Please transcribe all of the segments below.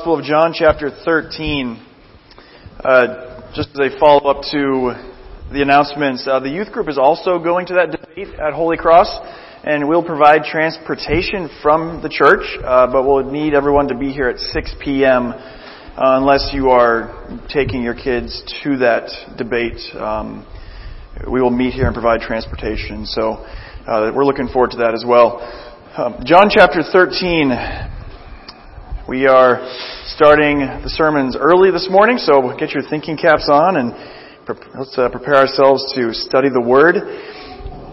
Gospel of John, chapter 13. Uh, just as a follow up to the announcements, uh, the youth group is also going to that debate at Holy Cross, and we'll provide transportation from the church, uh, but we'll need everyone to be here at 6 p.m. Uh, unless you are taking your kids to that debate. Um, we will meet here and provide transportation. So uh, we're looking forward to that as well. Um, John chapter 13. We are starting the sermons early this morning, so get your thinking caps on and let's uh, prepare ourselves to study the Word.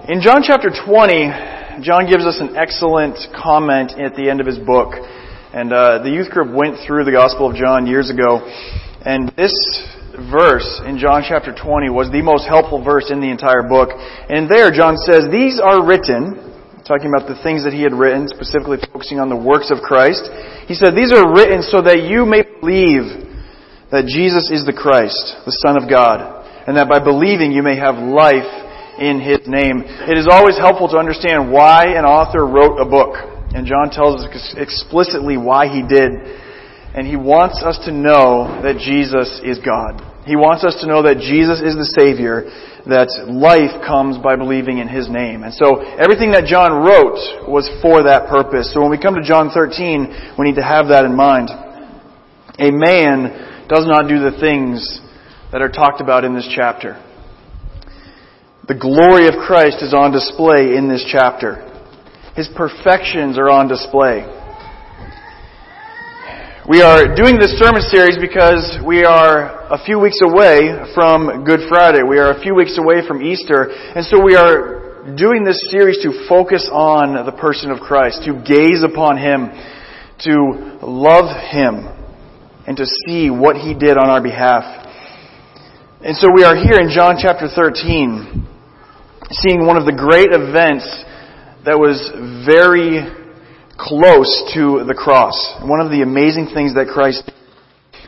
In John chapter 20, John gives us an excellent comment at the end of his book. And uh, the youth group went through the Gospel of John years ago, and this verse in John chapter 20 was the most helpful verse in the entire book. And there, John says, These are written talking about the things that he had written, specifically focusing on the works of Christ. He said, These are written so that you may believe that Jesus is the Christ, the Son of God, and that by believing you may have life in his name. It is always helpful to understand why an author wrote a book. And John tells us explicitly why he did. And he wants us to know that Jesus is God. He wants us to know that Jesus is the Savior that life comes by believing in His name. And so everything that John wrote was for that purpose. So when we come to John 13, we need to have that in mind. A man does not do the things that are talked about in this chapter. The glory of Christ is on display in this chapter. His perfections are on display. We are doing this sermon series because we are a few weeks away from Good Friday. We are a few weeks away from Easter. And so we are doing this series to focus on the person of Christ, to gaze upon Him, to love Him, and to see what He did on our behalf. And so we are here in John chapter 13, seeing one of the great events that was very close to the cross. One of the amazing things that Christ did.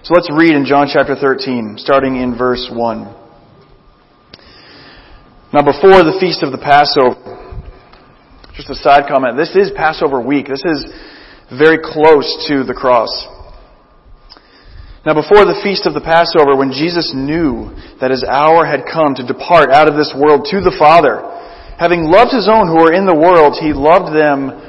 So let's read in John chapter 13, starting in verse 1. Now before the feast of the Passover, just a side comment, this is Passover week. This is very close to the cross. Now before the feast of the Passover, when Jesus knew that his hour had come to depart out of this world to the Father, having loved his own who were in the world, he loved them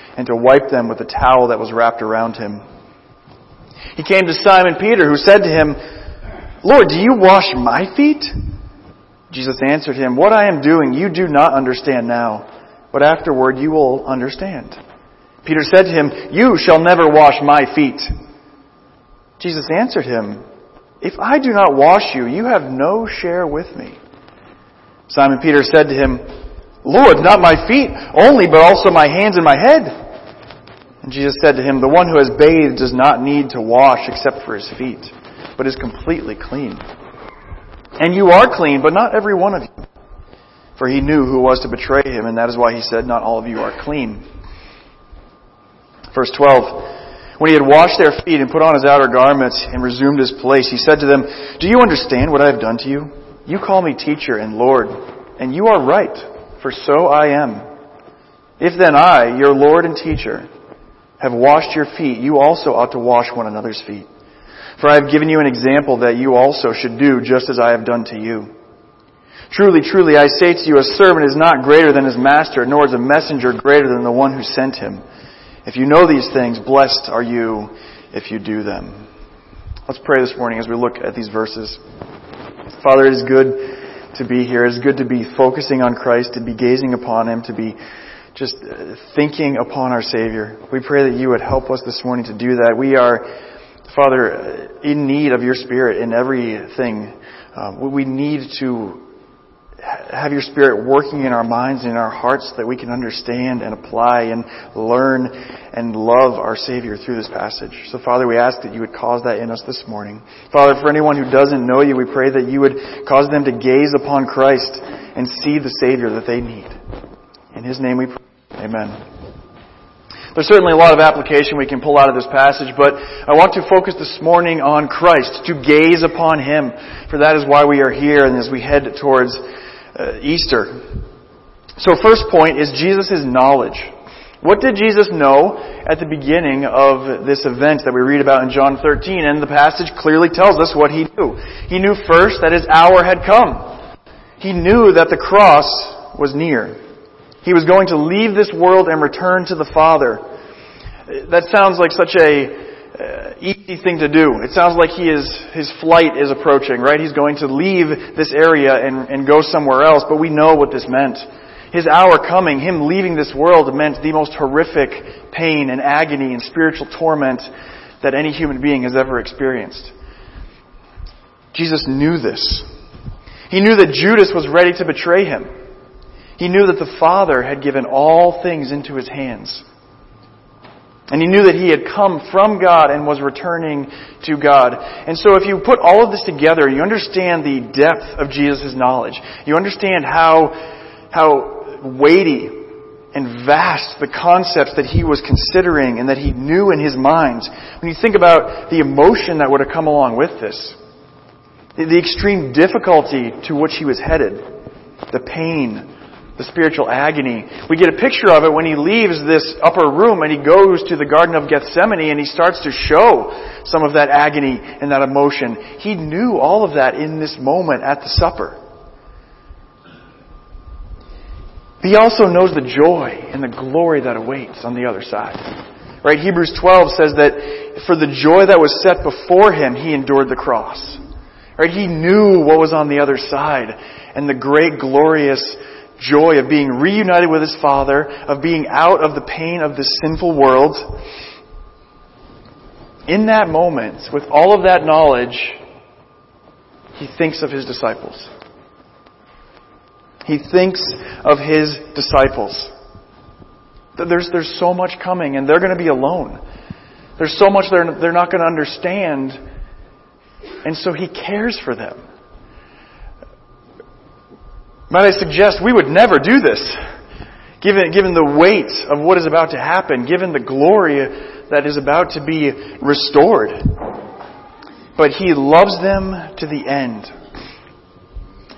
and to wipe them with the towel that was wrapped around him. He came to Simon Peter, who said to him, Lord, do you wash my feet? Jesus answered him, What I am doing you do not understand now, but afterward you will understand. Peter said to him, You shall never wash my feet. Jesus answered him, If I do not wash you, you have no share with me. Simon Peter said to him, Lord, not my feet only, but also my hands and my head. And Jesus said to him, The one who has bathed does not need to wash except for his feet, but is completely clean. And you are clean, but not every one of you. For he knew who was to betray him, and that is why he said, Not all of you are clean. Verse 12. When he had washed their feet and put on his outer garments and resumed his place, he said to them, Do you understand what I have done to you? You call me teacher and Lord, and you are right for so I am. If then I, your Lord and teacher, have washed your feet, you also ought to wash one another's feet. For I have given you an example that you also should do just as I have done to you. Truly, truly, I say to you, a servant is not greater than his master, nor is a messenger greater than the one who sent him. If you know these things, blessed are you if you do them. Let's pray this morning as we look at these verses. Father, it is good to be here. It's good to be focusing on Christ, to be gazing upon Him, to be just uh, thinking upon our Savior. We pray that you would help us this morning to do that. We are, Father, in need of your Spirit in everything. Um, we need to have your Spirit working in our minds and in our hearts that we can understand and apply and learn and love our Savior through this passage. So Father, we ask that you would cause that in us this morning. Father, for anyone who doesn't know you, we pray that you would cause them to gaze upon Christ and see the Savior that they need. In His name we pray. Amen. There's certainly a lot of application we can pull out of this passage, but I want to focus this morning on Christ, to gaze upon Him, for that is why we are here and as we head towards uh, Easter. So first point is Jesus' knowledge. What did Jesus know at the beginning of this event that we read about in John 13? And the passage clearly tells us what he knew. He knew first that his hour had come. He knew that the cross was near. He was going to leave this world and return to the Father. That sounds like such a uh, easy thing to do. It sounds like he is, his flight is approaching, right? He's going to leave this area and, and go somewhere else, but we know what this meant. His hour coming, him leaving this world meant the most horrific pain and agony and spiritual torment that any human being has ever experienced. Jesus knew this. He knew that Judas was ready to betray him. He knew that the Father had given all things into his hands. And he knew that he had come from God and was returning to God. And so if you put all of this together, you understand the depth of Jesus' knowledge. You understand how, how weighty and vast the concepts that he was considering and that he knew in his mind. When you think about the emotion that would have come along with this, the extreme difficulty to which he was headed, the pain, the spiritual agony. We get a picture of it when he leaves this upper room and he goes to the Garden of Gethsemane and he starts to show some of that agony and that emotion. He knew all of that in this moment at the supper. He also knows the joy and the glory that awaits on the other side. Right? Hebrews 12 says that for the joy that was set before him, he endured the cross. Right? He knew what was on the other side and the great glorious joy of being reunited with his Father, of being out of the pain of this sinful world. In that moment, with all of that knowledge, he thinks of his disciples. He thinks of his disciples. There's, there's so much coming, and they're going to be alone. There's so much they're, they're not going to understand. And so he cares for them. Might I suggest we would never do this, given, given the weight of what is about to happen, given the glory that is about to be restored. But He loves them to the end.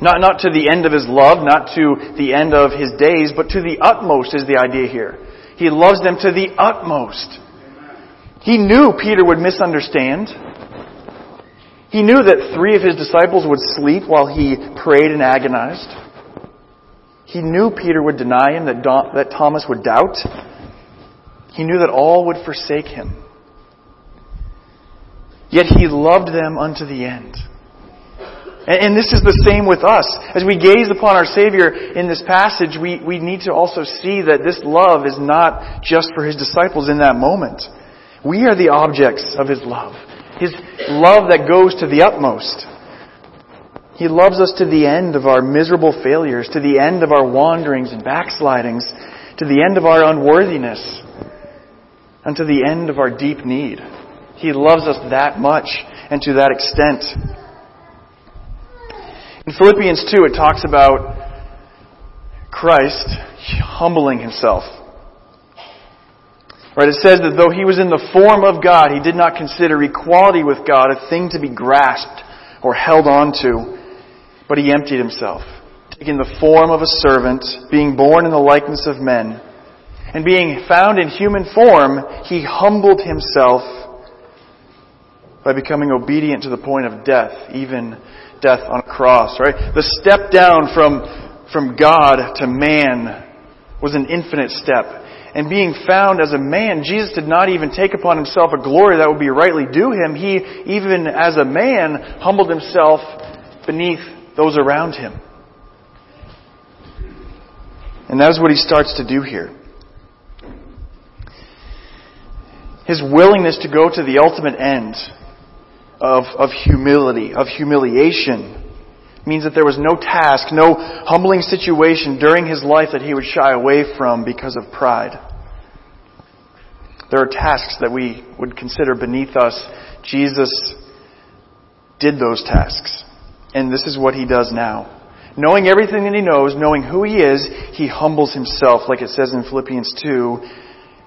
Not, not to the end of His love, not to the end of His days, but to the utmost is the idea here. He loves them to the utmost. He knew Peter would misunderstand. He knew that three of his disciples would sleep while he prayed and agonized. He knew Peter would deny him, that, that Thomas would doubt. He knew that all would forsake him. Yet he loved them unto the end. And, this is the same with us. As we gaze upon our Savior in this passage, we, we need to also see that this love is not just for his disciples in that moment. We are the objects of his love. His love that goes to the utmost. He loves us to the end of our miserable failures, to the end of our wanderings and backslidings, to the end of our unworthiness, and to the end of our deep need. He loves us that much and to that extent. In Philippians 2, it talks about Christ humbling himself. Right, it says that though he was in the form of God, he did not consider equality with God a thing to be grasped or held on to but he emptied himself, taking the form of a servant, being born in the likeness of men. And being found in human form, he humbled himself by becoming obedient to the point of death, even death on a cross, right? The step down from, from God to man was an infinite step. And being found as a man, Jesus did not even take upon himself a glory that would be rightly due him. He, even as a man, humbled himself beneath those around him. And that is what he starts to do here. His willingness to go to the ultimate end of, of humility, of humiliation, means that there was no task, no humbling situation during his life that he would shy away from because of pride. There are tasks that we would consider beneath us. Jesus did those tasks. And this is what he does now. Knowing everything that he knows, knowing who he is, he humbles himself, like it says in Philippians 2,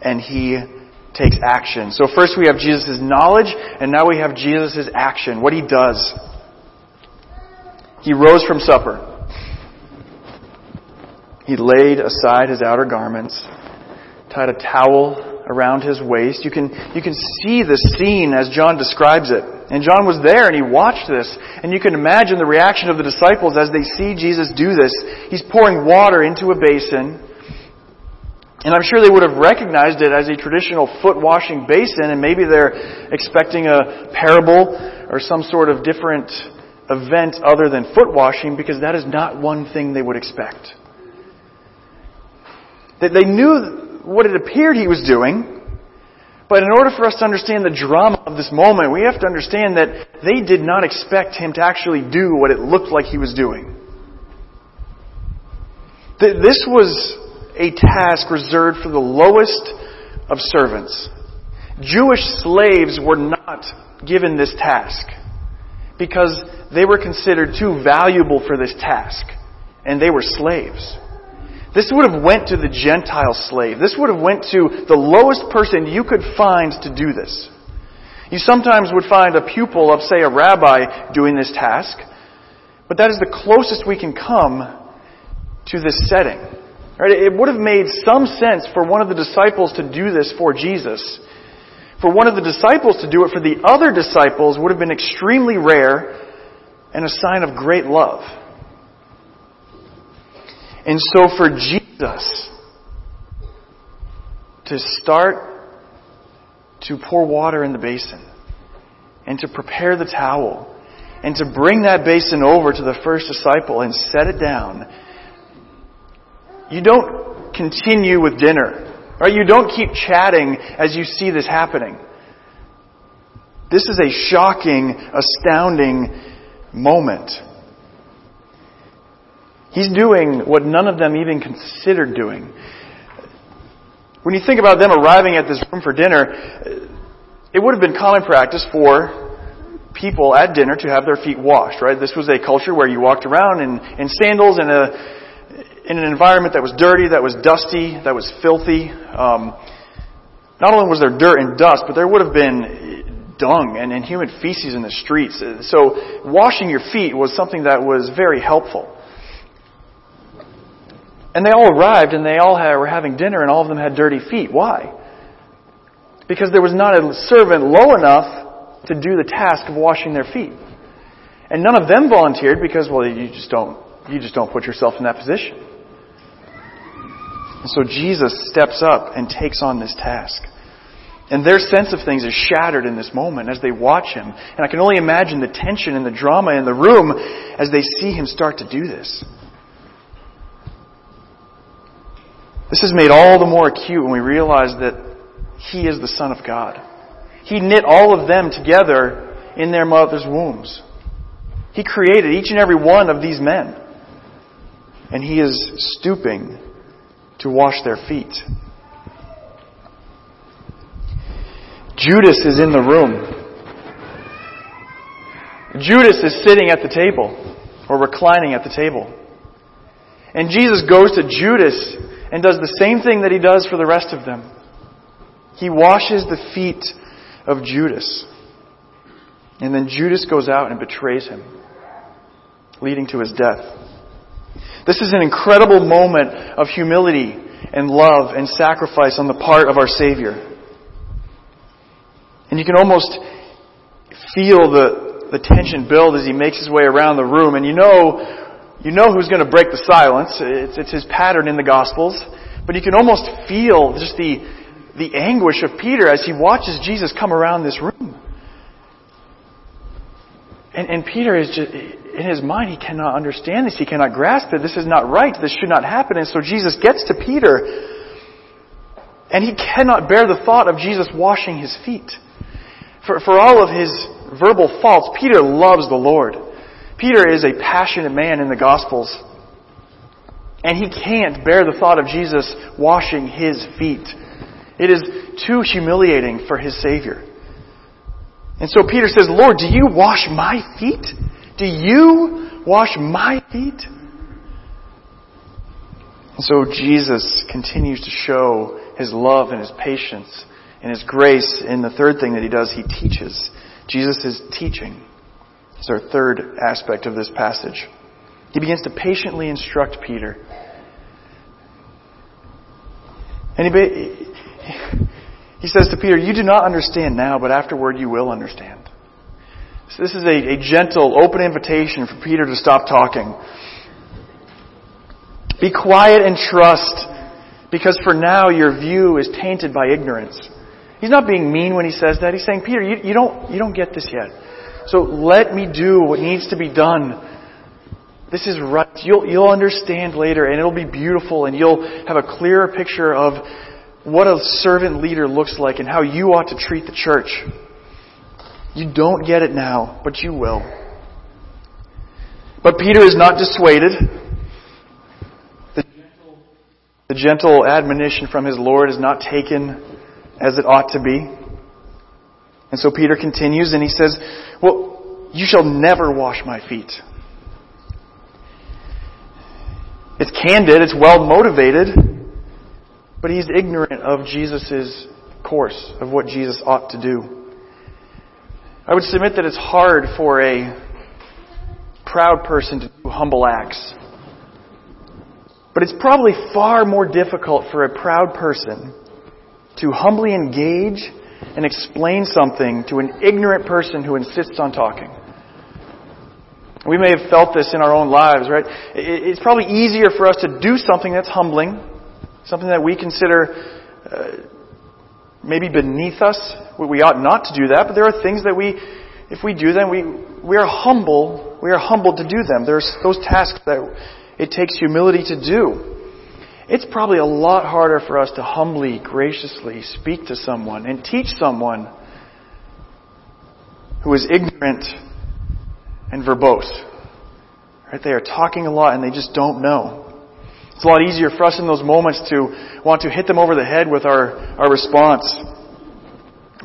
and he takes action. So first we have Jesus' knowledge, and now we have Jesus' action, what he does. He rose from supper. He laid aside his outer garments, tied a towel around his waist. You can, you can see the scene as John describes it. And John was there and he watched this. And you can imagine the reaction of the disciples as they see Jesus do this. He's pouring water into a basin. And I'm sure they would have recognized it as a traditional foot washing basin, and maybe they're expecting a parable or some sort of different event other than foot washing because that is not one thing they would expect. That they knew what it appeared he was doing, but in order for us to understand the drama of this moment, we have to understand that they did not expect him to actually do what it looked like he was doing. This was a task reserved for the lowest of servants. Jewish slaves were not given this task because they were considered too valuable for this task and they were slaves. This would have went to the Gentile slave. This would have went to the lowest person you could find to do this. You sometimes would find a pupil of, say, a rabbi doing this task, but that is the closest we can come to this setting. Right? It would have made some sense for one of the disciples to do this for Jesus. For one of the disciples to do it for the other disciples would have been extremely rare and a sign of great love. And so for Jesus to start to pour water in the basin and to prepare the towel and to bring that basin over to the first disciple and set it down you don't continue with dinner. Right? You don't keep chatting as you see this happening. This is a shocking, astounding moment. He's doing what none of them even considered doing. When you think about them arriving at this room for dinner, it would have been common practice for people at dinner to have their feet washed, right? This was a culture where you walked around in, in sandals and a in an environment that was dirty, that was dusty, that was filthy. Um, not only was there dirt and dust, but there would have been dung and, and human feces in the streets. So washing your feet was something that was very helpful. And they all arrived and they all had, were having dinner and all of them had dirty feet. Why? Because there was not a servant low enough to do the task of washing their feet. And none of them volunteered because, well, you just don't, you just don't put yourself in that position. And so Jesus steps up and takes on this task. And their sense of things is shattered in this moment as they watch him. And I can only imagine the tension and the drama in the room as they see him start to do this. This is made all the more acute when we realize that he is the Son of God. He knit all of them together in their mother's wombs. He created each and every one of these men. And he is stooping to wash their feet. Judas is in the room. Judas is sitting at the table or reclining at the table. And Jesus goes to Judas and does the same thing that he does for the rest of them. He washes the feet of Judas. And then Judas goes out and betrays him, leading to his death. This is an incredible moment of humility and love and sacrifice on the part of our Savior. And you can almost feel the, the tension build as he makes his way around the room. And you know, you know who's going to break the silence. It's, it's his pattern in the Gospels. But you can almost feel just the, the anguish of Peter as he watches Jesus come around this room. And, and Peter is just, in his mind, he cannot understand this. He cannot grasp it. This is not right. This should not happen. And so Jesus gets to Peter, and he cannot bear the thought of Jesus washing his feet. For, for all of his verbal faults, Peter loves the Lord. Peter is a passionate man in the Gospels. And he can't bear the thought of Jesus washing his feet. It is too humiliating for his Savior. And so Peter says, Lord, do you wash my feet? Do you wash my feet? And so Jesus continues to show his love and his patience and his grace in the third thing that he does, he teaches. Jesus is teaching. It's our third aspect of this passage. He begins to patiently instruct Peter. And he, he says to Peter, You do not understand now, but afterward you will understand. So this is a, a gentle, open invitation for Peter to stop talking. Be quiet and trust, because for now your view is tainted by ignorance. He's not being mean when he says that. He's saying, Peter, you, you, don't, you don't get this yet. So let me do what needs to be done. This is right. You'll, you'll understand later, and it'll be beautiful, and you'll have a clearer picture of what a servant leader looks like and how you ought to treat the church. You don't get it now, but you will. But Peter is not dissuaded. The gentle, the gentle admonition from his Lord is not taken as it ought to be. And so Peter continues and he says, Well, you shall never wash my feet. It's candid, it's well motivated, but he's ignorant of Jesus' course, of what Jesus ought to do. I would submit that it's hard for a proud person to do humble acts. But it's probably far more difficult for a proud person to humbly engage and explain something to an ignorant person who insists on talking. We may have felt this in our own lives, right? It's probably easier for us to do something that's humbling, something that we consider uh, maybe beneath us. We ought not to do that, but there are things that we, if we do them, we, we are humble, we are humbled to do them. There's those tasks that it takes humility to do. It's probably a lot harder for us to humbly, graciously speak to someone and teach someone who is ignorant and verbose. Right? They are talking a lot and they just don't know. It's a lot easier for us in those moments to want to hit them over the head with our, our response.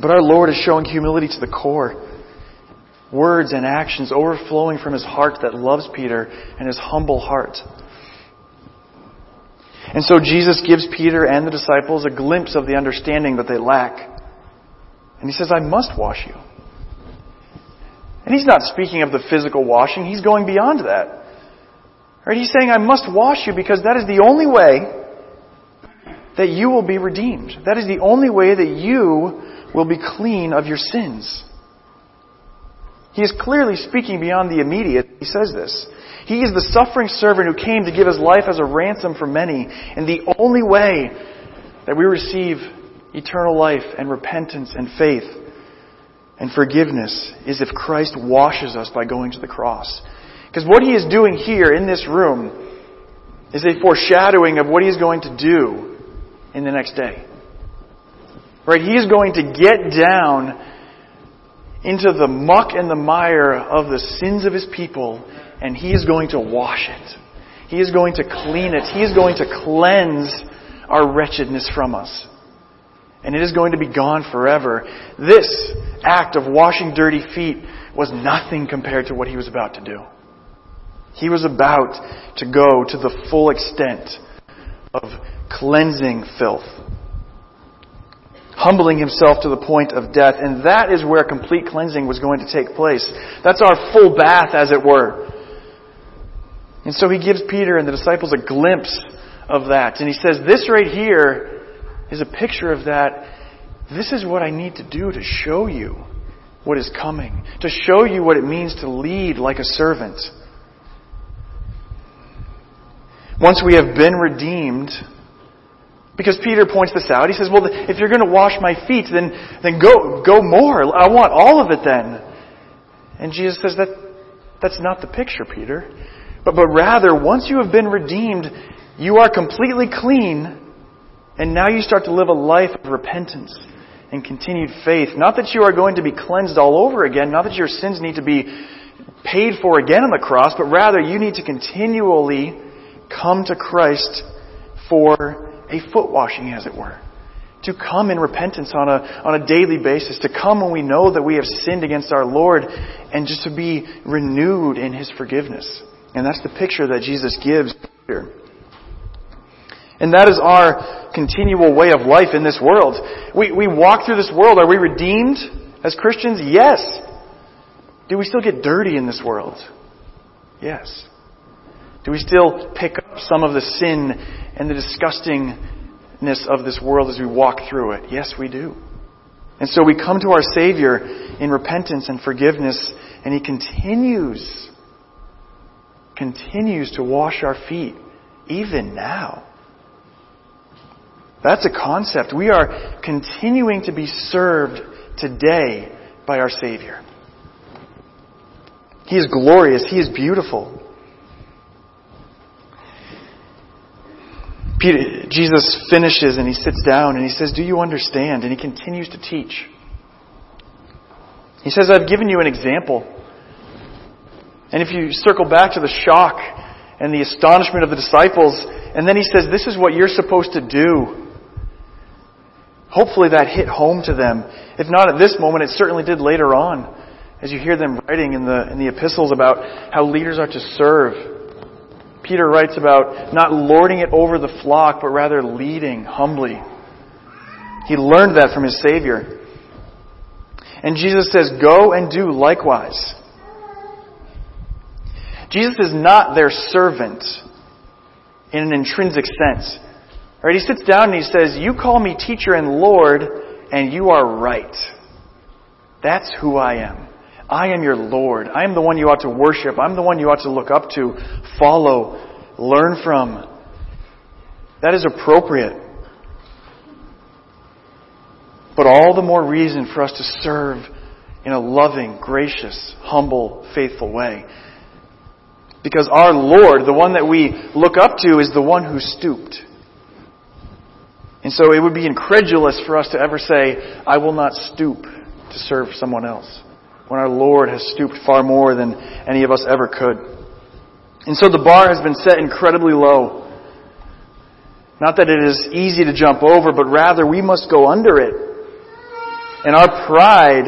But our Lord is showing humility to the core. Words and actions overflowing from his heart that loves Peter and his humble heart. And so Jesus gives Peter and the disciples a glimpse of the understanding that they lack. And he says, I must wash you. And he's not speaking of the physical washing, he's going beyond that. Right? He's saying, I must wash you because that is the only way that you will be redeemed. That is the only way that you will be clean of your sins. He is clearly speaking beyond the immediate. He says this. He is the suffering servant who came to give his life as a ransom for many. And the only way that we receive eternal life and repentance and faith and forgiveness is if Christ washes us by going to the cross. Because what he is doing here in this room is a foreshadowing of what he is going to do in the next day. Right? He is going to get down into the muck and the mire of the sins of his people, and he is going to wash it. He is going to clean it. He is going to cleanse our wretchedness from us and it is going to be gone forever. This act of washing dirty feet was nothing compared to what he was about to do. He was about to go to the full extent of cleansing filth, humbling himself to the point of death, and that is where complete cleansing was going to take place. That's our full bath, as it were. And so he gives Peter and the disciples a glimpse of that. And he says, This right here is a picture of that. This is what I need to do to show you what is coming, to show you what it means to lead like a servant. Once we have been redeemed, because Peter points this out, he says, Well, if you're going to wash my feet, then, then go, go more. I want all of it then. And Jesus says, that, That's not the picture, Peter. But, but rather, once you have been redeemed, you are completely clean and now you start to live a life of repentance and continued faith. Not that you are going to be cleansed all over again, not that your sins need to be paid for again on the cross, but rather you need to continually come to Christ for a foot washing, as it were. To come in repentance on a, on a daily basis. To come when we know that we have sinned against our Lord and just to be renewed in His forgiveness. And that's the picture that Jesus gives here. And that is our continual way of life in this world. We, we walk through this world. Are we redeemed as Christians? Yes. Do we still get dirty in this world? Yes. Do we still pick up some of the sin and the disgustingness of this world as we walk through it? Yes, we do. And so we come to our Savior in repentance and forgiveness, and He continues, continues to wash our feet, even now. That's a concept. We are continuing to be served today by our Savior. He is glorious. He is beautiful. Peter, Jesus finishes and he sits down and he says, Do you understand? And he continues to teach. He says, I've given you an example. And if you circle back to the shock and the astonishment of the disciples, and then he says, This is what you're supposed to do. Hopefully that hit home to them. If not at this moment, it certainly did later on, as you hear them writing in the, in the epistles about how leaders are to serve. Peter writes about not lording it over the flock, but rather leading humbly. He learned that from his Savior. And Jesus says, Go and do likewise. Jesus is not their servant in an intrinsic sense. Right? He sits down and he says, You call me teacher and Lord, and you are right. That's who I am. I am your Lord. I am the one you ought to worship. I'm the one you ought to look up to, follow, learn from. That is appropriate. But all the more reason for us to serve in a loving, gracious, humble, faithful way. Because our Lord, the one that we look up to, is the one who stooped. And so it would be incredulous for us to ever say, I will not stoop to serve someone else, when our Lord has stooped far more than any of us ever could. And so the bar has been set incredibly low. Not that it is easy to jump over, but rather we must go under it. And our pride,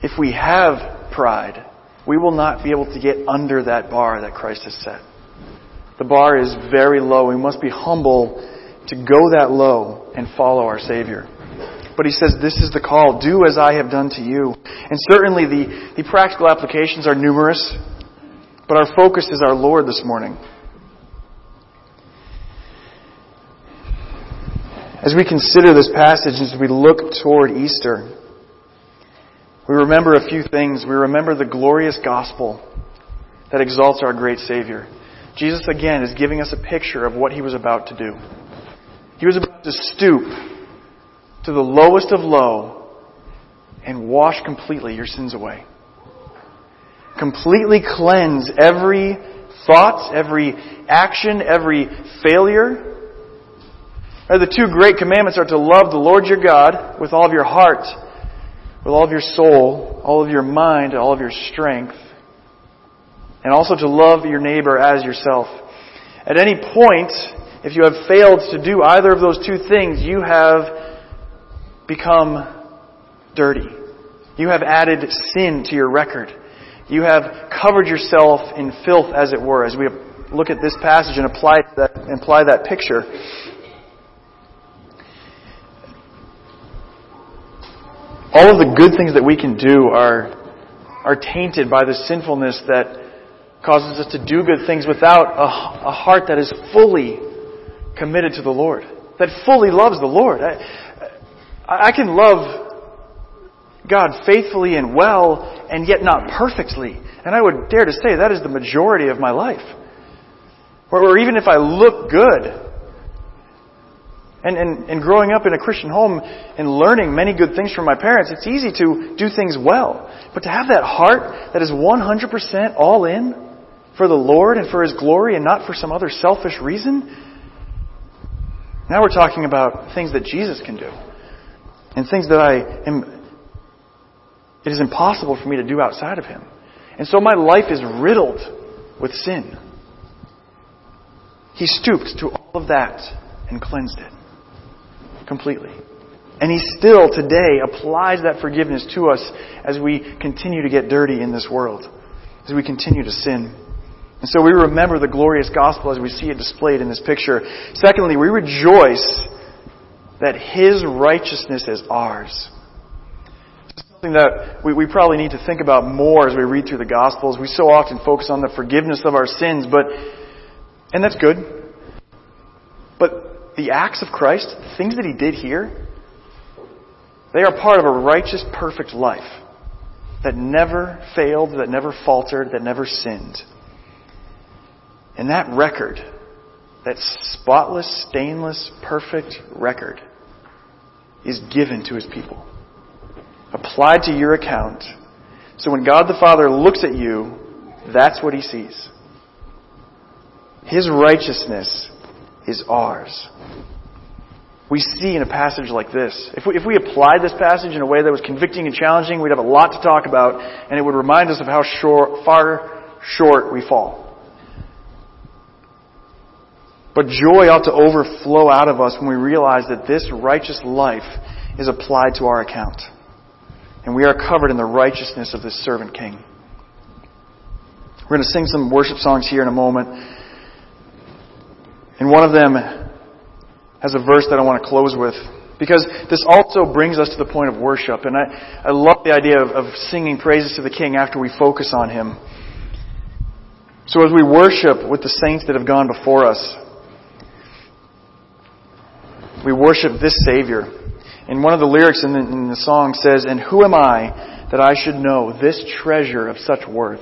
if we have pride, we will not be able to get under that bar that Christ has set. The bar is very low. We must be humble to go that low and follow our Savior. But he says, This is the call. Do as I have done to you. And certainly the, the practical applications are numerous, but our focus is our Lord this morning. As we consider this passage, as we look toward Easter, we remember a few things. We remember the glorious gospel that exalts our great Savior. Jesus, again, is giving us a picture of what he was about to do. He was about to stoop to the lowest of low and wash completely your sins away. Completely cleanse every thought, every action, every failure. The two great commandments are to love the Lord your God with all of your heart, with all of your soul, all of your mind, all of your strength, and also to love your neighbor as yourself. At any point, if you have failed to do either of those two things, you have become dirty. You have added sin to your record. You have covered yourself in filth, as it were, as we look at this passage and apply that, apply that picture. All of the good things that we can do are, are tainted by the sinfulness that causes us to do good things without a, a heart that is fully committed to the Lord, that fully loves the Lord. I, I can love God faithfully and well, and yet not perfectly. And I would dare to say that is the majority of my life. Or, or even if I look good, and, and, and growing up in a Christian home and learning many good things from my parents, it's easy to do things well. But to have that heart that is 100% all in, for the Lord and for His glory and not for some other selfish reason? Now we're talking about things that Jesus can do. And things that I am It is impossible for me to do outside of Him. And so my life is riddled with sin. He stooped to all of that and cleansed it completely. And He still today applies that forgiveness to us as we continue to get dirty in this world, as we continue to sin. And so we remember the glorious gospel as we see it displayed in this picture. Secondly, we rejoice that His righteousness is ours. Something that we, we probably need to think about more as we read through the Gospels. We so often focus on the forgiveness of our sins, but, and that's good. But the acts of Christ, the things that He did here, they are part of a righteous, perfect life that never failed, that never faltered, that never sinned. And that record, that spotless, stainless, perfect record, is given to His people. Applied to your account. So when God the Father looks at you, that's what He sees. His righteousness is ours. We see in a passage like this. If we, if we applied this passage in a way that was convicting and challenging, we'd have a lot to talk about, and it would remind us of how short, far short we fall. But joy ought to overflow out of us when we realize that this righteous life is applied to our account. And we are covered in the righteousness of this servant king. We're going to sing some worship songs here in a moment. And one of them has a verse that I want to close with. Because this also brings us to the point of worship. And I, I love the idea of, of singing praises to the King after we focus on Him. So as we worship with the saints that have gone before us, we worship this Savior. And one of the lyrics in the, in the song says, And who am I that I should know this treasure of such worth?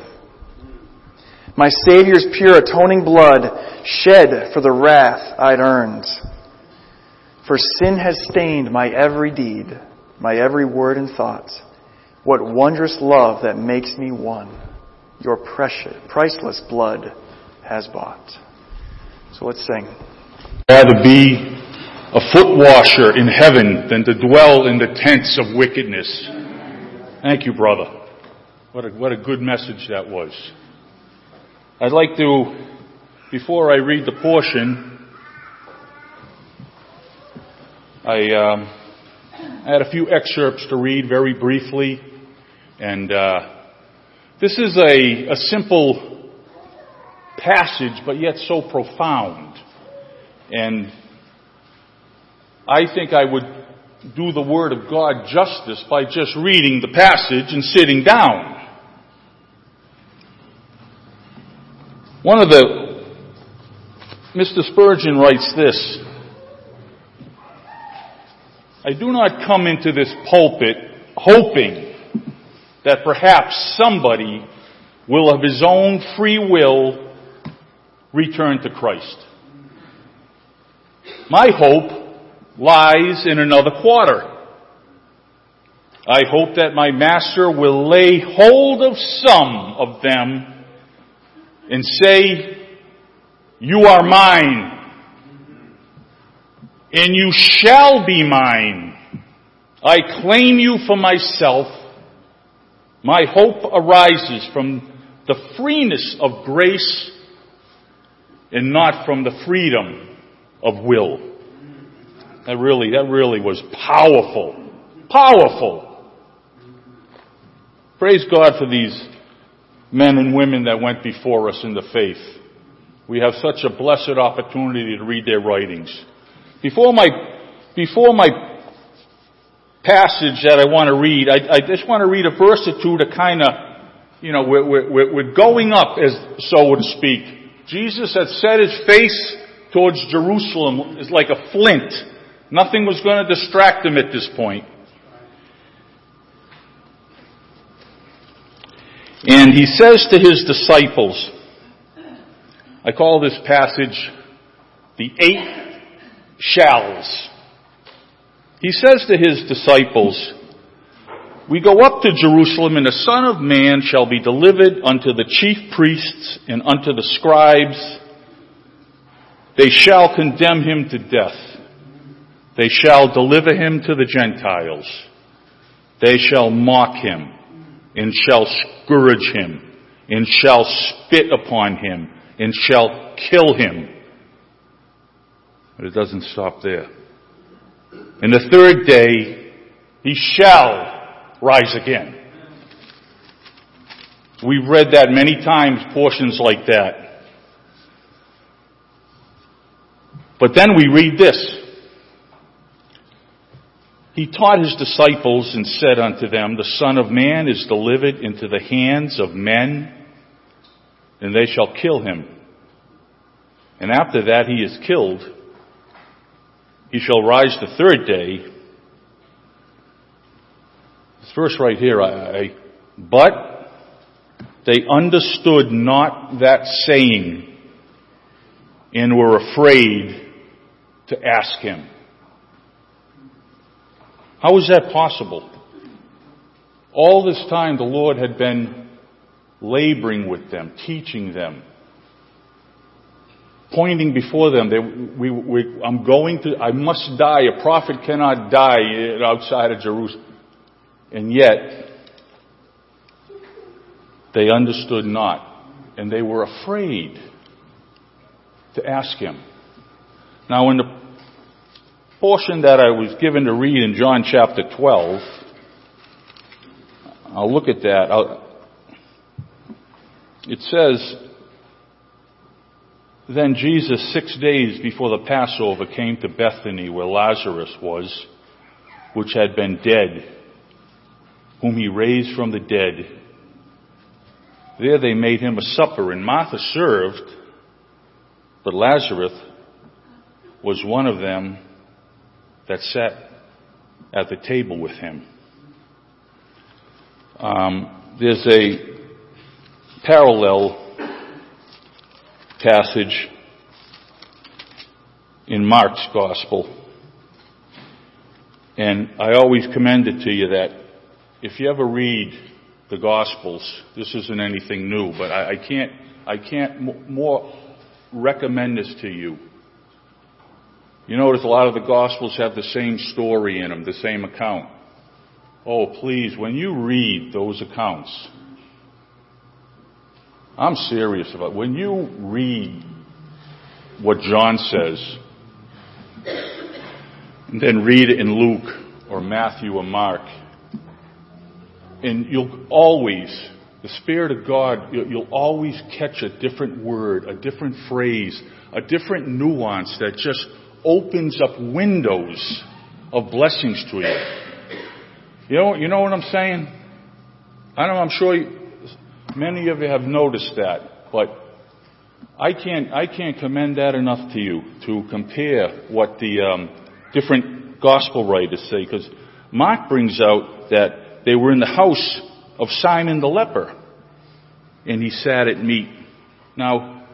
My Savior's pure atoning blood shed for the wrath I'd earned. For sin has stained my every deed, my every word and thought. What wondrous love that makes me one. Your precious, priceless blood has bought. So let's sing. Rather be a foot washer in heaven than to dwell in the tents of wickedness. Thank you, brother. What a, what a good message that was. I'd like to, before I read the portion, I, um, I had a few excerpts to read very briefly, and uh, this is a, a simple passage, but yet so profound. And I think I would do the Word of God justice by just reading the passage and sitting down. One of the, Mr. Spurgeon writes this, I do not come into this pulpit hoping that perhaps somebody will of his own free will return to Christ. My hope lies in another quarter. I hope that my master will lay hold of some of them and say, you are mine and you shall be mine. I claim you for myself. My hope arises from the freeness of grace and not from the freedom of will. That really, that really was powerful. Powerful. Praise God for these men and women that went before us in the faith. We have such a blessed opportunity to read their writings. Before my, before my passage that I want to read, I, I just want to read a verse or two to kind of, you know, we're, we're, we're going up, as so to speak. Jesus had set his face towards Jerusalem is like a flint. Nothing was going to distract him at this point. And he says to his disciples, I call this passage the eight shalls. He says to his disciples, We go up to Jerusalem, and the Son of Man shall be delivered unto the chief priests and unto the scribes. They shall condemn him to death they shall deliver him to the Gentiles. They shall mock him and shall scourge him, and shall spit upon him, and shall kill him. But it doesn't stop there. In the third day, he shall rise again. We've read that many times, portions like that. But then we read this. He taught his disciples and said unto them, The Son of Man is delivered into the hands of men, and they shall kill him. And after that he is killed, he shall rise the third day. This verse right here, I, I but they understood not that saying and were afraid to ask him. How is that possible? All this time the Lord had been laboring with them, teaching them, pointing before them that we, we, I'm going to, I must die. A prophet cannot die outside of Jerusalem. And yet, they understood not, and they were afraid to ask him. Now, in the portion that I was given to read in John chapter 12, I'll look at that. I'll, it says, Then Jesus, six days before the Passover, came to Bethany where Lazarus was, which had been dead, whom he raised from the dead. There they made him a supper, and Martha served, but Lazarus was one of them that sat at the table with him. Um, there's a parallel passage in Mark's Gospel. And I always commend it to you that if you ever read the Gospels, this isn't anything new, but I, I can't, I can't more recommend this to you you notice a lot of the Gospels have the same story in them, the same account. Oh, please, when you read those accounts, I'm serious about it. When you read what John says, and then read it in Luke or Matthew or Mark, and you'll always, the Spirit of God, you'll always catch a different word, a different phrase, a different nuance that just opens up windows of blessings to you. You know, you know what I'm saying? I know I'm sure you, many of you have noticed that, but I can't, I can't commend that enough to you to compare what the um, different gospel writers say, because Mark brings out that they were in the house of Simon the leper, and he sat at meat. Now,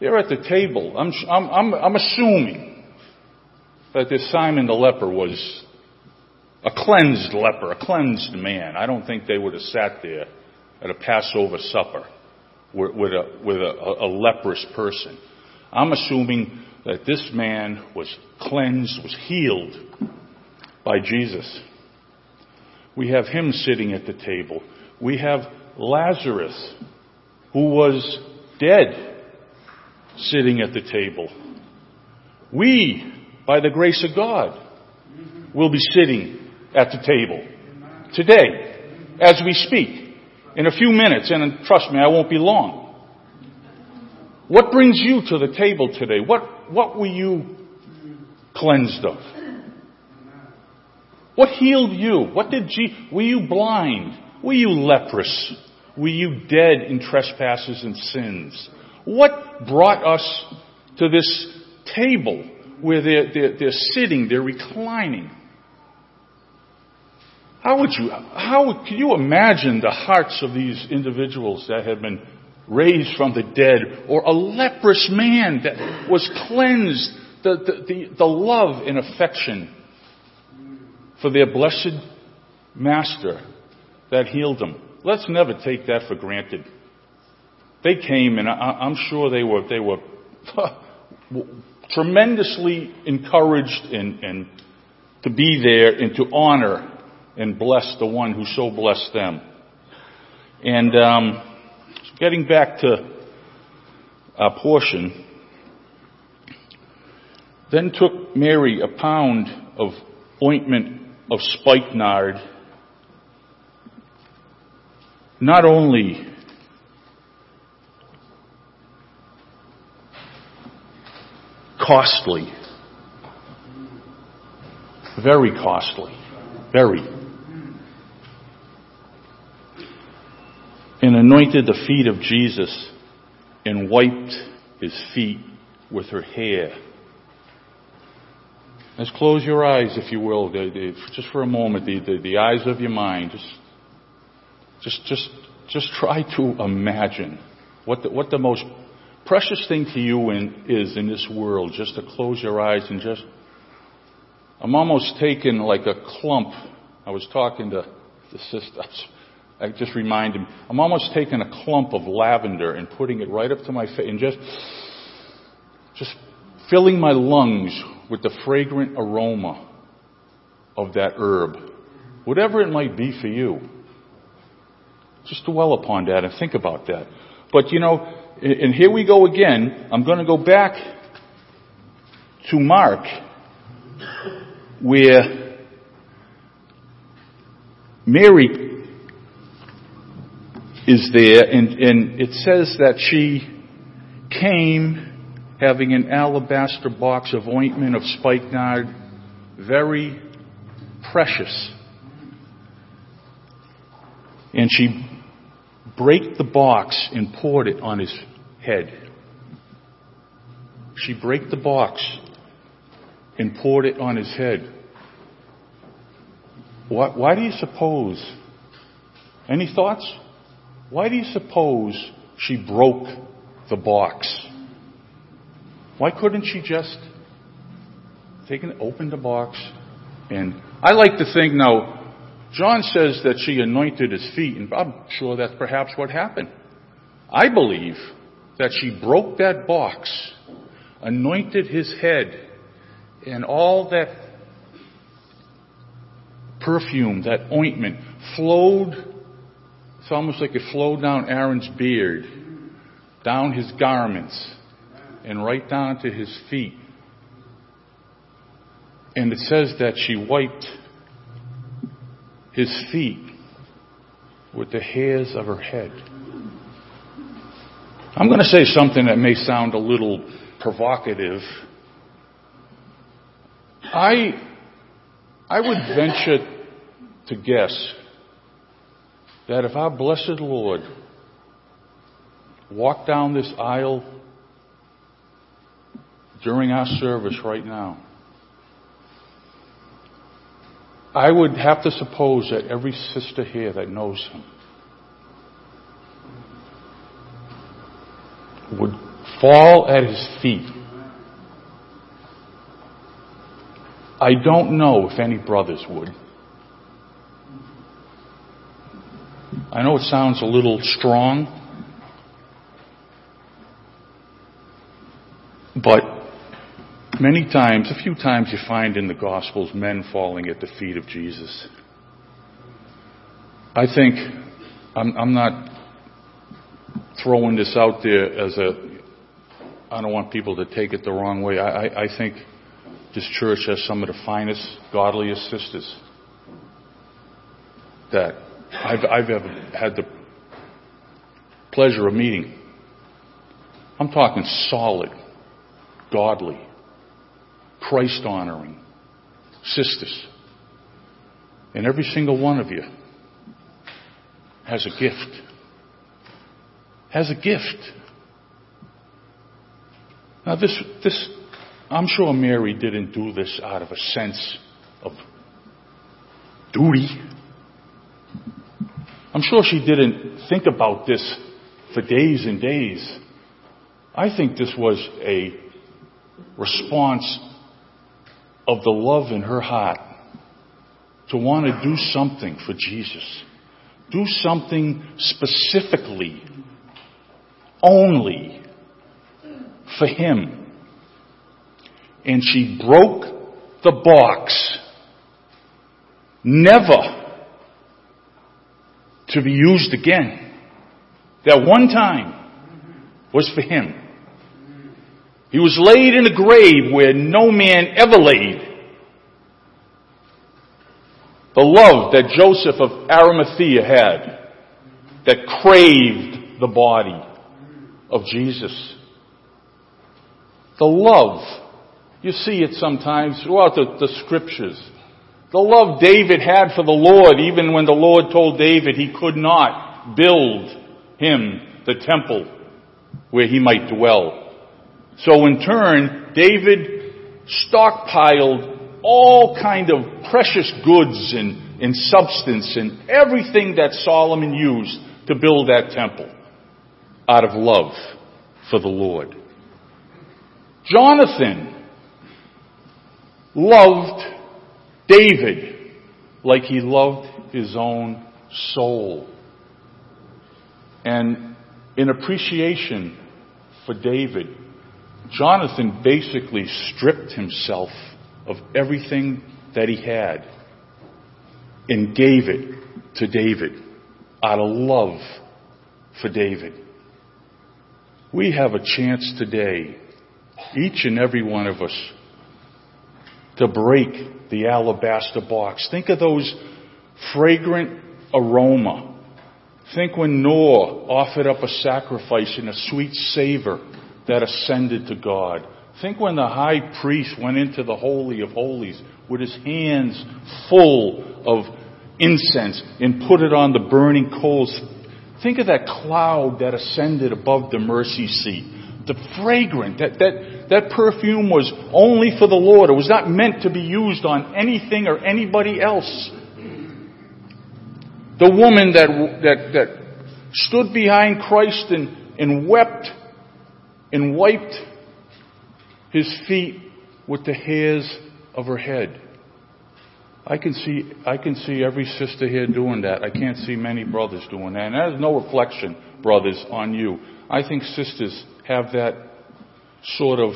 they're at the table. I'm, I'm, I'm, I'm assuming that this Simon the leper was a cleansed leper, a cleansed man. I don't think they would have sat there at a Passover supper with, a, with a, a leprous person. I'm assuming that this man was cleansed, was healed by Jesus. We have him sitting at the table. We have Lazarus, who was dead, sitting at the table. We by the grace of God, will be sitting at the table today as we speak in a few minutes, and trust me, I won't be long. What brings you to the table today? What, what were you cleansed of? What healed you? What did you, were you blind? Were you leprous? Were you dead in trespasses and sins? What brought us to this table where they're, they're, they're sitting, they're reclining. How would you, how can you imagine the hearts of these individuals that had been raised from the dead, or a leprous man that was cleansed, the, the, the, the love and affection for their blessed master that healed them. Let's never take that for granted. They came, and I, I'm sure they were, they were tremendously encouraged and, and to be there and to honor and bless the one who so blessed them. And um, getting back to our portion, then took Mary a pound of ointment of spikenard, not only costly, very costly, very, and anointed the feet of Jesus and wiped his feet with her hair. Let's close your eyes, if you will, just for a moment, the, the, the eyes of your mind. Just, just, just, just try to imagine what the, what the most precious thing to you in, is in this world. Just to close your eyes and just. I'm almost taken like a clump. I was talking to the sisters. I just reminded him. I'm almost taking a clump of lavender and putting it right up to my face and just, just filling my lungs with the fragrant aroma of that herb. Whatever it might be for you. Just dwell upon that and think about that. But you know, and here we go again. I'm going to go back to Mark, where Mary is there, and, and it says that she came having an alabaster box of ointment of spikenard, very precious. And she brake the box and poured it on his head. She brake the box and poured it on his head. Why, why do you suppose? Any thoughts? Why do you suppose she broke the box? Why couldn't she just take and open the box? And I like to think now, John says that she anointed his feet, and I'm sure that's perhaps what happened. I believe that she broke that box, anointed his head, and all that perfume, that ointment, flowed. It's almost like it flowed down Aaron's beard, down his garments, and right down to his feet. And it says that she wiped his feet with the hairs of her head. I'm going to say something that may sound a little provocative. I, I would venture to guess that if our blessed Lord walked down this aisle during our service right now, I would have to suppose that every sister here that knows him would fall at his feet. I don't know if any brothers would. I know it sounds a little strong, but Many times, a few times you find in the Gospels men falling at the feet of Jesus. I think, I'm, I'm not throwing this out there as a, I don't want people to take it the wrong way. I, I, I think this church has some of the finest, godliest sisters that I've, I've ever had the pleasure of meeting. I'm talking solid, godly, Christ honoring sisters. And every single one of you has a gift. Has a gift. Now this, this, I'm sure Mary didn't do this out of a sense of duty. I'm sure she didn't think about this for days and days. I think this was a response of the love in her heart to want to do something for Jesus. Do something specifically, only for Him. And she broke the box, never to be used again. that one time was for him. He was laid in a grave where no man ever laid. The love that Joseph of Arimathea had that craved the body of Jesus. The love. You see it sometimes throughout the, the scriptures. The love David had for the Lord, even when the Lord told David he could not build him the temple where he might dwell. So in turn, David stockpiled all kind of precious goods and, and substance and everything that Solomon used to build that temple out of love for the Lord. Jonathan loved David like he loved his own soul. And in appreciation for David, Jonathan basically stripped himself of everything that he had and gave it to David out of love for David. We have a chance today, each and every one of us, to break the alabaster box. Think of those fragrant aroma. Think when Noah offered up a sacrifice in a sweet savor that ascended to God. Think when the high priest went into the Holy of Holies with his hands full of incense and put it on the burning coals. Think of that cloud that ascended above the mercy seat. The fragrant, that, that, that perfume was only for the Lord. It was not meant to be used on anything or anybody else. The woman that, that, that stood behind Christ and, and wept and wiped his feet with the hairs of her head. I can see, I can see every sister here doing that. I can't see many brothers doing that. And that is no reflection, brothers, on you. I think sisters have that sort of,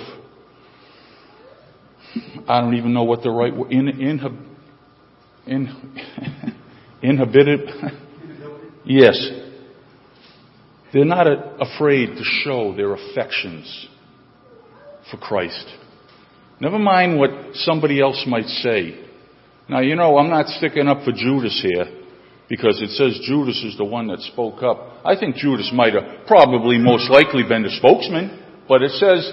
I don't even know what the right word, in, inhib, in, inhibited, yes. They're not afraid to show their affections for Christ. Never mind what somebody else might say. Now, you know, I'm not sticking up for Judas here because it says Judas is the one that spoke up. I think Judas might have probably most likely been the spokesman, but it says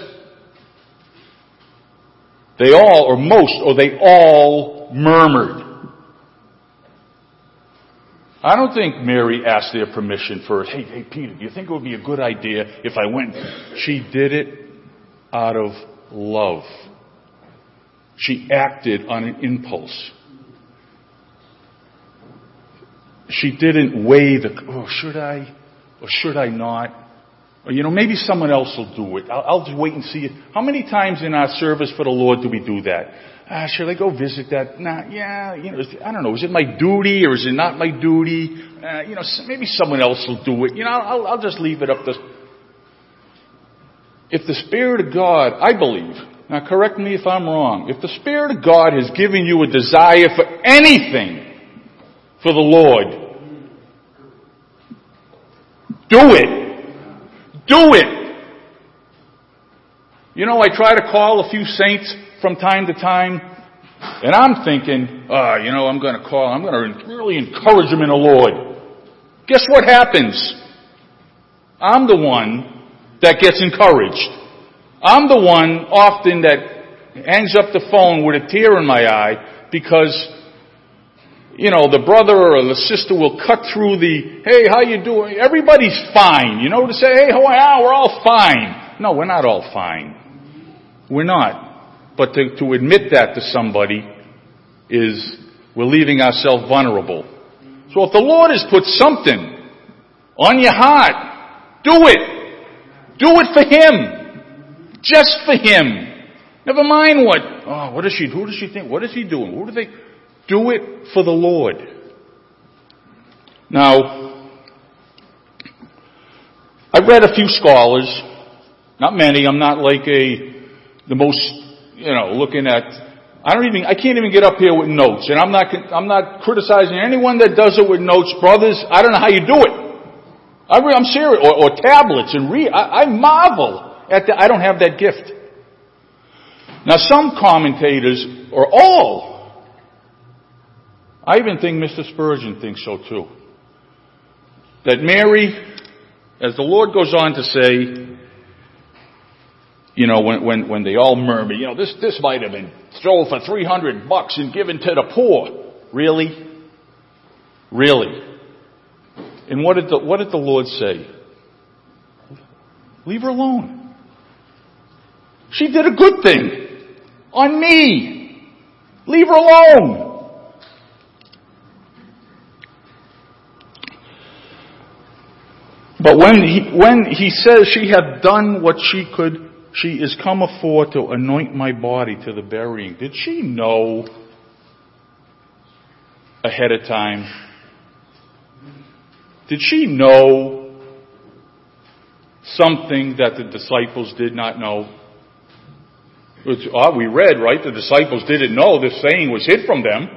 they all, or most, or they all murmured. I don't think Mary asked their permission first. Hey, hey, Peter, do you think it would be a good idea if I went? She did it out of love. She acted on an impulse. She didn't weigh the, oh, should I or should I not? Or, you know, maybe someone else will do it. I'll, I'll just wait and see. How many times in our service for the Lord do we do that? Ah, should I go visit that? Nah, yeah, you know, I don't know. Is it my duty or is it not my duty? Uh, you know, maybe someone else will do it. You know, I'll, I'll just leave it up to. If the Spirit of God, I believe, now correct me if I'm wrong, if the Spirit of God has given you a desire for anything for the Lord, do it. Do it. You know, I try to call a few saints from time to time, and I'm thinking, oh, you know, I'm going to call, I'm going to really encourage them in the Lord. Guess what happens? I'm the one that gets encouraged. I'm the one often that hangs up the phone with a tear in my eye because you know, the brother or the sister will cut through the, hey, how you doing? Everybody's fine. You know, to say, hey, how are we're all fine. No, we're not all fine. We're not. But to, to admit that to somebody is, we're leaving ourselves vulnerable. So if the Lord has put something on your heart, do it. Do it for Him. Just for Him. Never mind what, oh, what does she, who does she think, what is he doing? Who do they, do it for the Lord. Now, I've read a few scholars, not many, I'm not like a, the most you know, looking at, I don't even, I can't even get up here with notes, and I'm not, I'm not criticizing anyone that does it with notes. Brothers, I don't know how you do it. I am serious, or, or, tablets and read. I, I marvel at that. I don't have that gift. Now some commentators, or all, I even think Mr. Spurgeon thinks so too, that Mary, as the Lord goes on to say, you know, when, when, when they all murmur, you know, this, this might have been sold for 300 bucks and given to the poor. Really? Really? And what did the, what did the Lord say? Leave her alone. She did a good thing on me. Leave her alone. But when he, when he says she had done what she could, she is come afore to anoint my body to the burying. Did she know ahead of time? Did she know something that the disciples did not know? Which, ah, oh, we read, right? The disciples didn't know this saying was hid from them.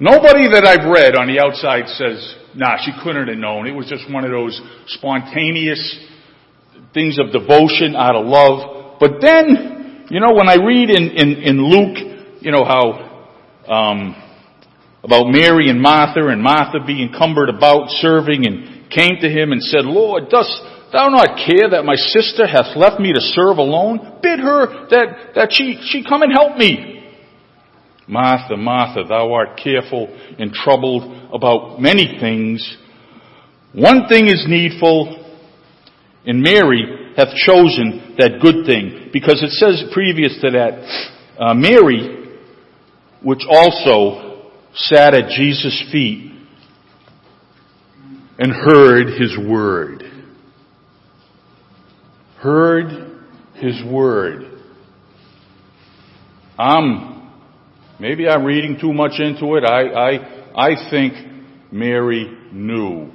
Nobody that I've read on the outside says, nah, she couldn't have known. It was just one of those spontaneous things of devotion out of love. But then, you know, when I read in, in, in Luke, you know, how, um, about Mary and Martha and Martha being cumbered about serving and came to him and said, Lord, dost thou not care that my sister hath left me to serve alone? Bid her that, that she, she come and help me. Martha, Martha, thou art careful and troubled about many things. One thing is needful, and Mary hath chosen that good thing, because it says previous to that, uh, Mary, which also sat at Jesus' feet and heard his word heard his word. I'm, maybe I'm reading too much into it. I, I, I think Mary knew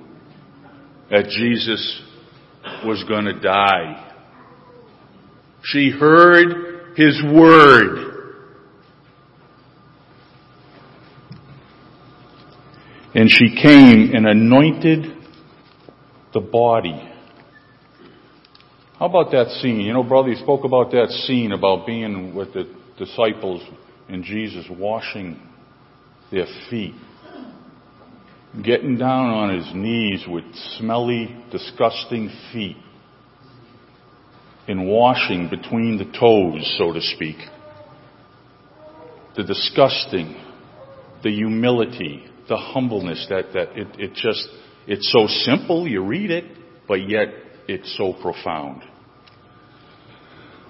that Jesus was going to die. She heard his word. And she came and anointed the body how about that scene? You know, brother, you spoke about that scene about being with the disciples and Jesus washing their feet. Getting down on his knees with smelly, disgusting feet. And washing between the toes, so to speak. The disgusting, the humility, the humbleness that, that it, it just, it's so simple, you read it, but yet it's so profound.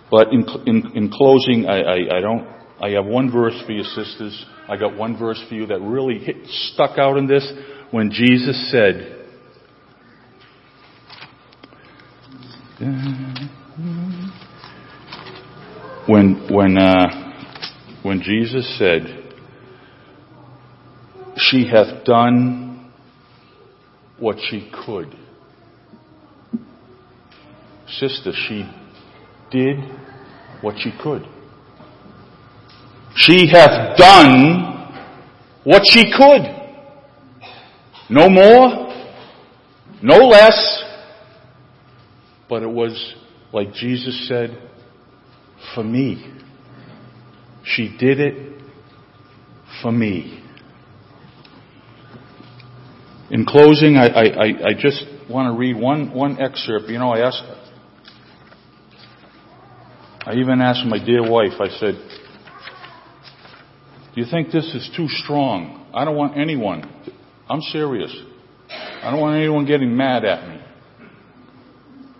But in, in, in closing, I, I, I don't, I have one verse for you, sisters. I got one verse for you that really hit, stuck out in this when Jesus said, when, when, uh, when Jesus said, she hath done what she could. Sister, she did what she could. She hath done what she could. No more, no less, but it was, like Jesus said, for me. She did it for me. In closing, I, I, I just want to read one, one excerpt. You know, I asked, I even asked my dear wife, I said, do you think this is too strong? I don't want anyone. I'm serious. I don't want anyone getting mad at me.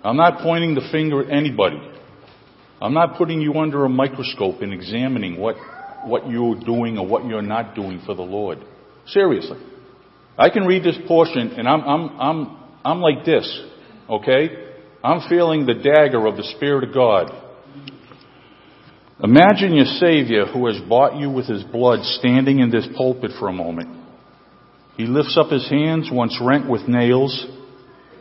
I'm not pointing the finger at anybody. I'm not putting you under a microscope and examining what, what you're doing or what you're not doing for the Lord. Seriously. I can read this portion and I'm, I'm, I'm, I'm like this, okay? I'm feeling the dagger of the Spirit of God. Imagine your Savior who has bought you with His blood standing in this pulpit for a moment. He lifts up His hands once rent with nails.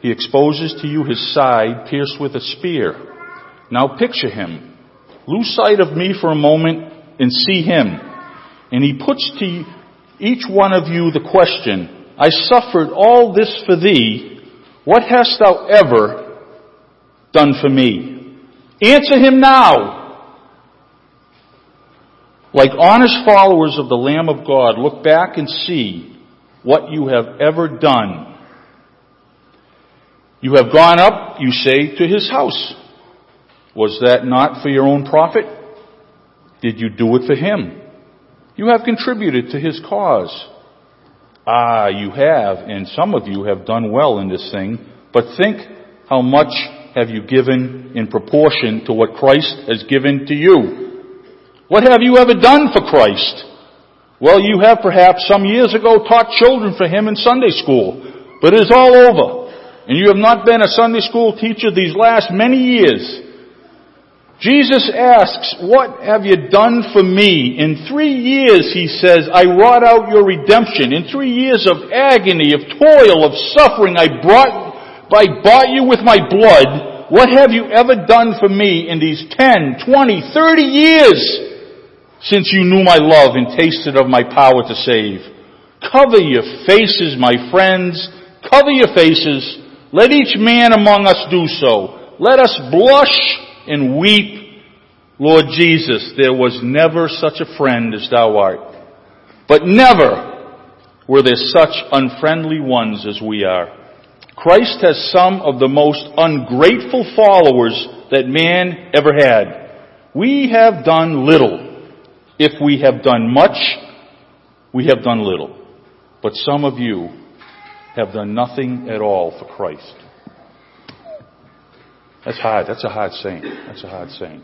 He exposes to you His side pierced with a spear. Now picture Him. Lose sight of me for a moment and see Him. And He puts to each one of you the question, I suffered all this for thee. What hast thou ever done for me? Answer him now. Like honest followers of the Lamb of God, look back and see what you have ever done. You have gone up, you say, to his house. Was that not for your own profit? Did you do it for him? You have contributed to his cause. Ah, you have, and some of you have done well in this thing, but think how much have you given in proportion to what Christ has given to you? What have you ever done for Christ? Well, you have perhaps some years ago taught children for him in Sunday school, but it is all over. And you have not been a Sunday school teacher these last many years. Jesus asks, what have you done for me? In three years, he says, I wrought out your redemption. In three years of agony, of toil, of suffering, I brought, I bought you with my blood. What have you ever done for me in these 10, 20, 30 years since you knew my love and tasted of my power to save? Cover your faces, my friends. Cover your faces. Let each man among us do so. Let us blush and weep, Lord Jesus, there was never such a friend as thou art. But never were there such unfriendly ones as we are. Christ has some of the most ungrateful followers that man ever had. We have done little. If we have done much, we have done little. But some of you have done nothing at all for Christ. That's hard. That's a hard saying. That's a hard saying.